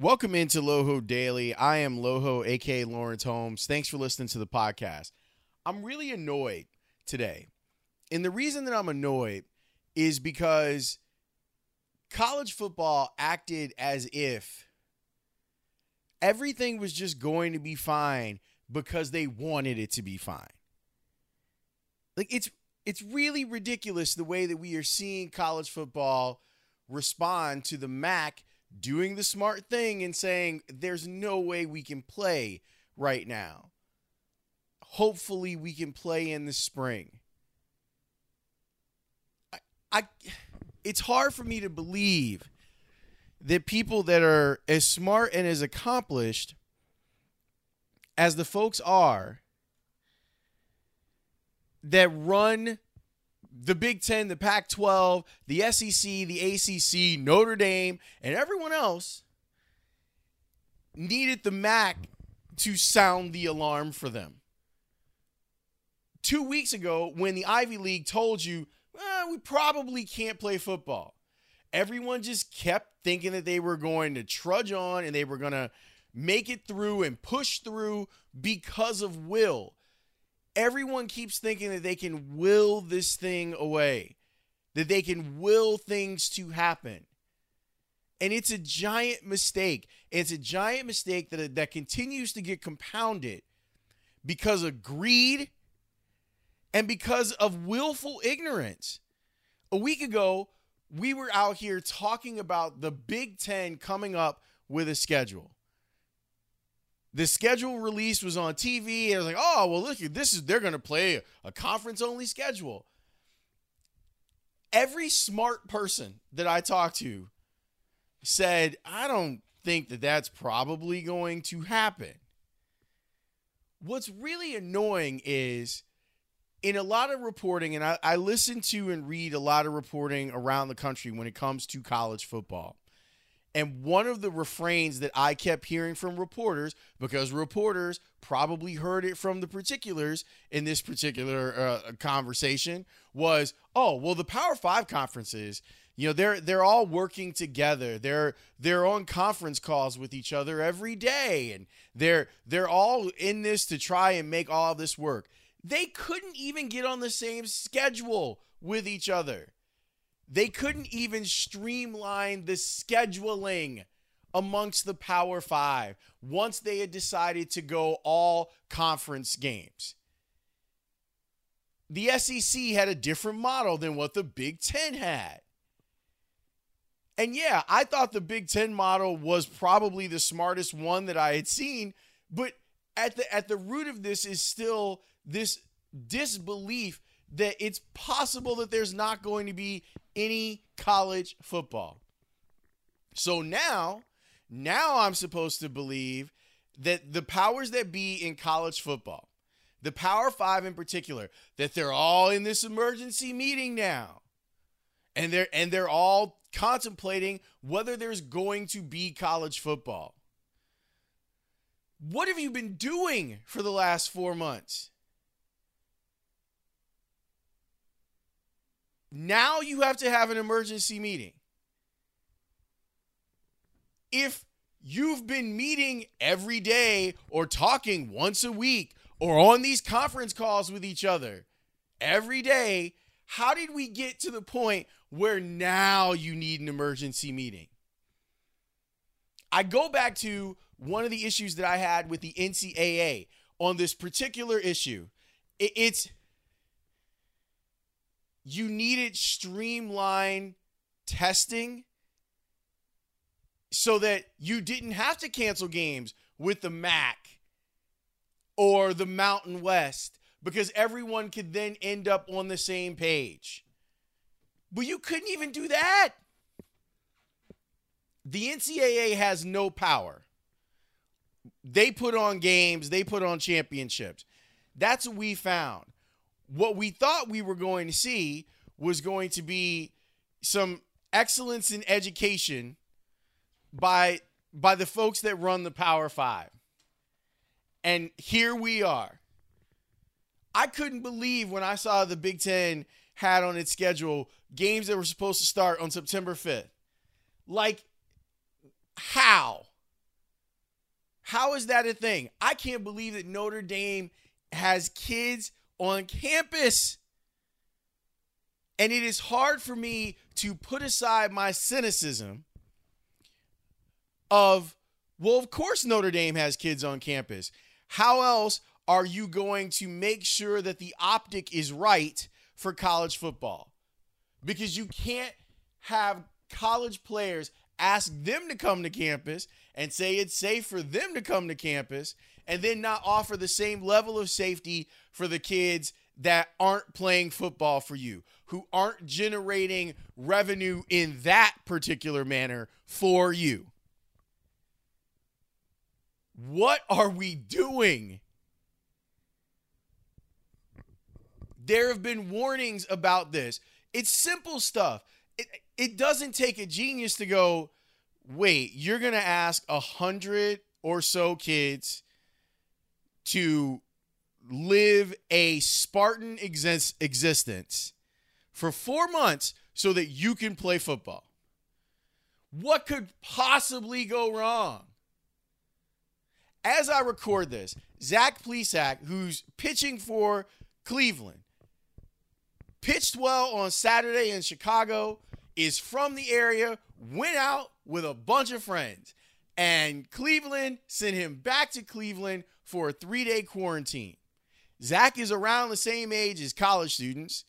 Welcome into Loho Daily. I am Loho, aka Laurence Holmes. Thanks for listening to the podcast. I'm really annoyed today. And the reason that I'm annoyed is because college football acted as if everything was just going to be fine because they wanted it to be fine. Like it's it's really ridiculous the way that we are seeing college football respond to the MAC doing the smart thing and saying there's no way we can play right now. Hopefully we can play in the spring. I, it's hard for me to believe that people that are as smart and as accomplished as the folks are that run the Big Ten, the Pac 12, the SEC, the ACC, Notre Dame, and everyone else needed the MAC to sound the alarm for them. Two weeks ago, when the Ivy League told you, eh, we probably can't play football, everyone just kept thinking that they were going to trudge on and they were going to make it through and push through because of will everyone keeps thinking that they can will this thing away, that they can will things to happen. And it's a giant mistake. It's a giant mistake that, that continues to get compounded because of greed and because of willful ignorance. A week ago, we were out here talking about the Big Ten coming up with a schedule the schedule release was on TV, and I was like, oh, well, look, this is they're going to play a conference only schedule. Every smart person that I talked to said, I don't think that that's probably going to happen. What's really annoying is in a lot of reporting, and I, I listen to and read a lot of reporting around the country when it comes to college football. And one of the refrains that I kept hearing from reporters, because reporters probably heard it from the particulars in this particular uh, conversation, was, "Oh, well, the Power Five conferences, you know, they're they're all working together. They're they're on conference calls with each other every day, and they're they're all in this to try and make all of this work. They couldn't even get on the same schedule with each other." They couldn't even streamline the scheduling amongst the Power Five once they had decided to go all conference games. The SEC had a different model than what the Big Ten had. And yeah, I thought the Big Ten model was probably the smartest one that I had seen, but at the at the root of this is still this disbelief that it's possible that there's not going to be any college football. So now, now I'm supposed to believe that the powers that be in college football, the Power Five in particular, that they're all in this emergency meeting now. And they're and they're all contemplating whether there's going to be college football. What have you been doing for the last four months? Now you have to have an emergency meeting. If you've been meeting every day or talking once a week or on these conference calls with each other every day, how did we get to the point where now you need an emergency meeting? I go back to one of the issues that I had with the NCAA on this particular issue. It's you needed streamlined testing so that you didn't have to cancel games with the MAC or the Mountain West because everyone could then end up on the same page. But you couldn't even do that. The NCAA has no power. They put on games, they put on championships. That's what we found what we thought we were going to see was going to be some excellence in education by by the folks that run the Power 5. And here we are. I couldn't believe when I saw the Big 10 had on its schedule games that were supposed to start on September 5th. Like how? How is that a thing? I can't believe that Notre Dame has kids on campus. And it is hard for me to put aside my cynicism of, well, of course Notre Dame has kids on campus. How else are you going to make sure that the optic is right for college football? Because you can't have college players ask them to come to campus and say it's safe for them to come to campus and then not offer the same level of safety for the kids that aren't playing football for you, who aren't generating revenue in that particular manner for you. What are we doing? There have been warnings about this. It's simple stuff. It, it doesn't take a genius to go, wait, you're going to ask a hundred or so kids to live a Spartan exist- existence for four months so that you can play football. What could possibly go wrong? As I record this, Zach Plesac, who's pitching for Cleveland, pitched well on Saturday in Chicago, is from the area, went out with a bunch of friends, and Cleveland sent him back to Cleveland for a three day quarantine. Zach is around the same age as college students,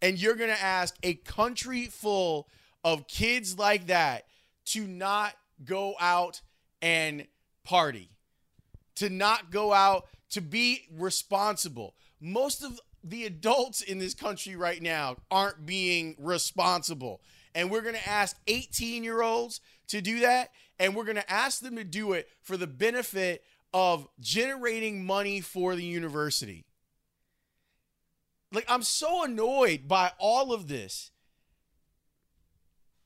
and you're going to ask a country full of kids like that to not go out and party, to not go out, to be responsible. Most of the adults in this country right now aren't being responsible. And we're going to ask 18 year olds to do that. And we're going to ask them to do it for the benefit of generating money for the university. Like I'm so annoyed by all of this.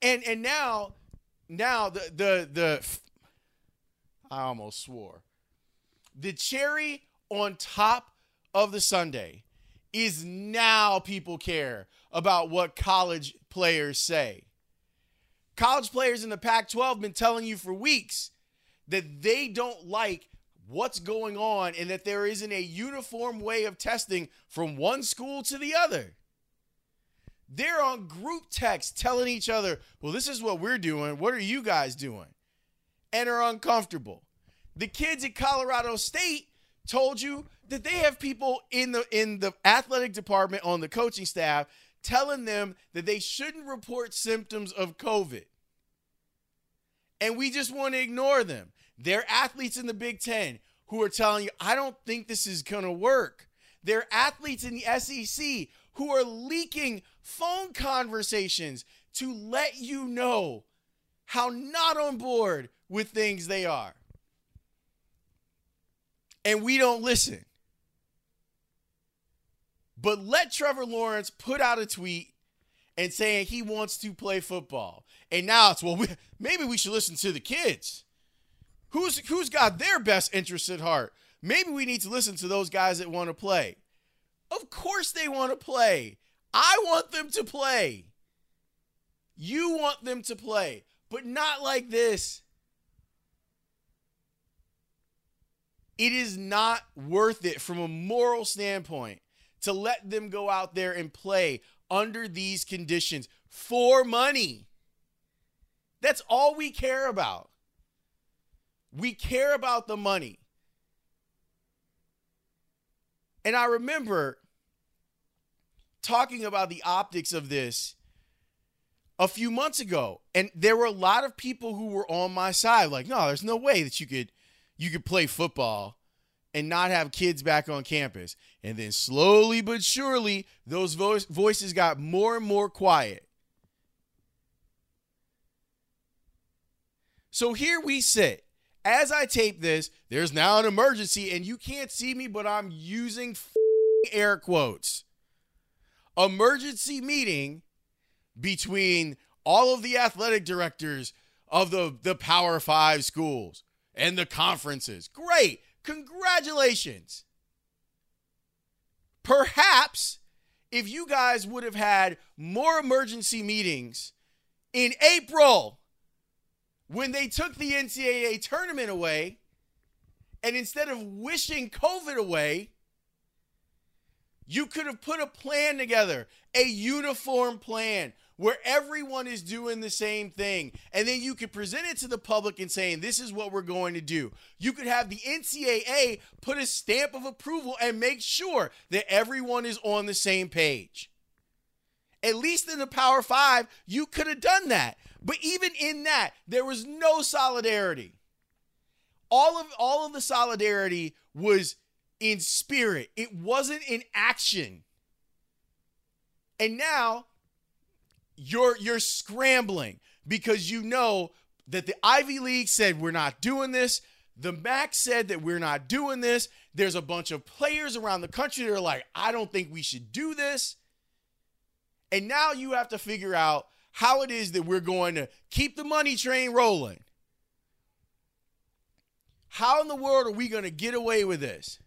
And and now now the the the I almost swore. The cherry on top of the sundae is now people care about what college players say. College players in the Pac 12 been telling you for weeks that they don't like what's going on and that there isn't a uniform way of testing from one school to the other. They're on group text telling each other, well, this is what we're doing. What are you guys doing? And are uncomfortable. The kids at Colorado State told you that they have people in the in the athletic department on the coaching staff telling them that they shouldn't report symptoms of COVID. And we just want to ignore them. They're athletes in the Big Ten who are telling you, I don't think this is going to work. They're athletes in the SEC who are leaking phone conversations to let you know how not on board with things they are. And we don't listen. But let Trevor Lawrence put out a tweet and saying he wants to play football. And now it's, well, we, maybe we should listen to the kids. Who's who's got their best interests at heart? Maybe we need to listen to those guys that want to play. Of course they want to play. I want them to play. You want them to play, but not like this. It is not worth it from a moral standpoint to let them go out there and play under these conditions for money. That's all we care about. We care about the money. And I remember talking about the optics of this a few months ago and there were a lot of people who were on my side like no there's no way that you could you could play football and not have kids back on campus. And then slowly but surely those vo- voices got more and more quiet. So here we sit as I tape this, there's now an emergency, and you can't see me, but I'm using air quotes. Emergency meeting between all of the athletic directors of the, the Power Five schools and the conferences. Great. Congratulations. Perhaps if you guys would have had more emergency meetings in April when they took the NCAA tournament away And instead of wishing COVID away, you could have put a plan together, a uniform plan where everyone is doing the same thing. And then you could present it to the public and saying, this is what we're going to do. You could have the NCAA put a stamp of approval and make sure that everyone is on the same page. At least in the Power Five, you could have done that. But even in that, there was no solidarity. All of all of the solidarity was in spirit. It wasn't in action. And now you're you're scrambling because you know that the Ivy League said we're not doing this. The MAC said that we're not doing this. There's a bunch of players around the country that are like, I don't think we should do this. And now you have to figure out how it is that we're going to keep the money train rolling. How in the world are we going to get away with this?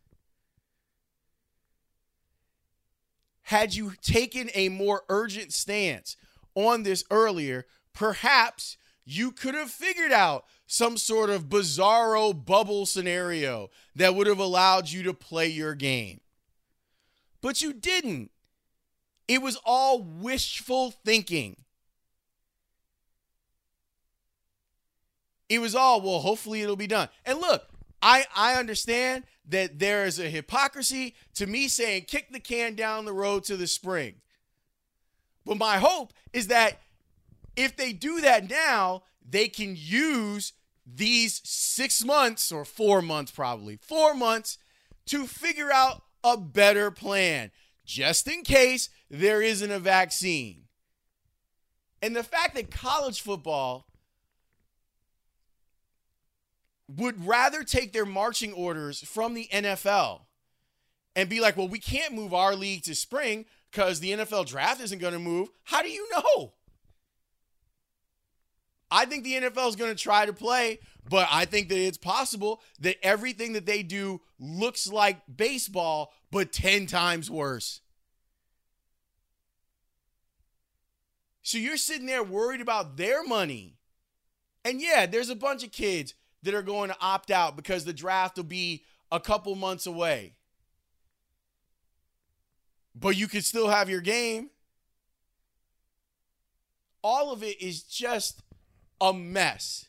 Had you taken a more urgent stance on this earlier, perhaps you could have figured out some sort of bizarro bubble scenario that would have allowed you to play your game. But you didn't. It was all wishful thinking. It was all, well, hopefully it'll be done. And look, I, I understand that there is a hypocrisy to me saying kick the can down the road to the spring. But my hope is that if they do that now, they can use these six months or four months, probably four months, to figure out a better plan just in case there isn't a vaccine. And the fact that college football would rather take their marching orders from the NFL and be like, well, we can't move our league to spring because the NFL draft isn't going to move. How do you know? I think the NFL is going to try to play, but I think that it's possible that everything that they do looks like baseball, but 10 times worse. So you're sitting there worried about their money. And yeah, there's a bunch of kids that are going to opt out because the draft will be a couple months away but you can still have your game. All of it is just a mess.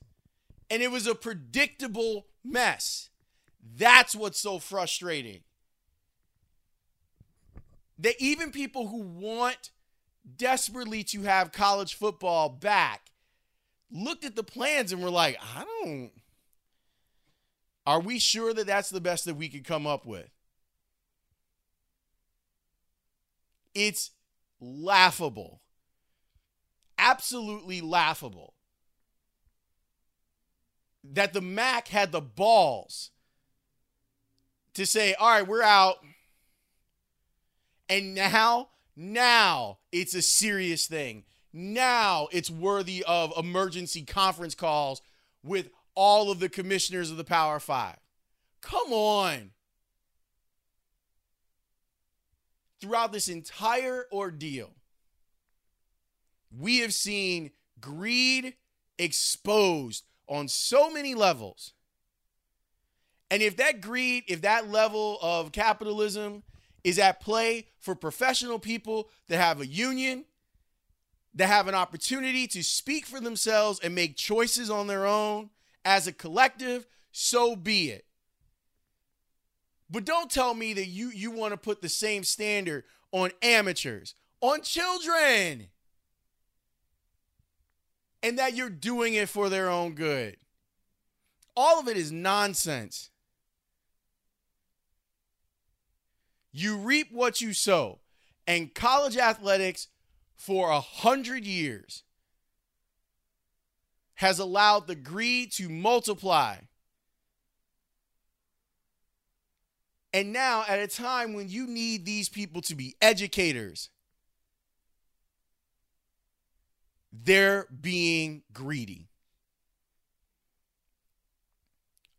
And it was a predictable mess. That's what's so frustrating. That even people who want desperately to have college football back looked at the plans and were like, I don't. Are we sure that that's the best that we could come up with? It's laughable. Absolutely laughable. That the MAC had the balls to say, all right, we're out. And now, now it's a serious thing. Now it's worthy of emergency conference calls with all of the commissioners of the Power Five. Come on. throughout this entire ordeal, we have seen greed exposed on so many levels. And if that greed, if that level of capitalism is at play for professional people that have a union, that have an opportunity to speak for themselves and make choices on their own as a collective, so be it. But don't tell me that you you want to put the same standard on amateurs, on children. And that you're doing it for their own good. All of it is nonsense. You reap what you sow. And college athletics for a hundred years has allowed the greed to multiply And now, at a time when you need these people to be educators, they're being greedy.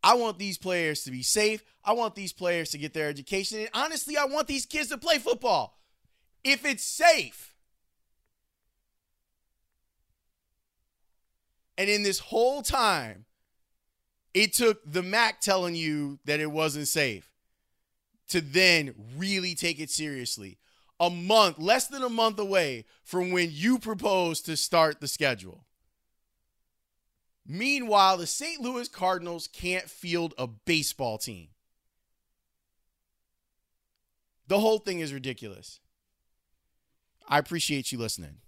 I want these players to be safe. I want these players to get their education. And honestly, I want these kids to play football if it's safe. And in this whole time, It took the MAC telling you that it wasn't safe to then really take it seriously. A month, less than a month away from when you proposed to start the schedule. Meanwhile, the St. Louis Cardinals can't field a baseball team. The whole thing is ridiculous. I appreciate you listening.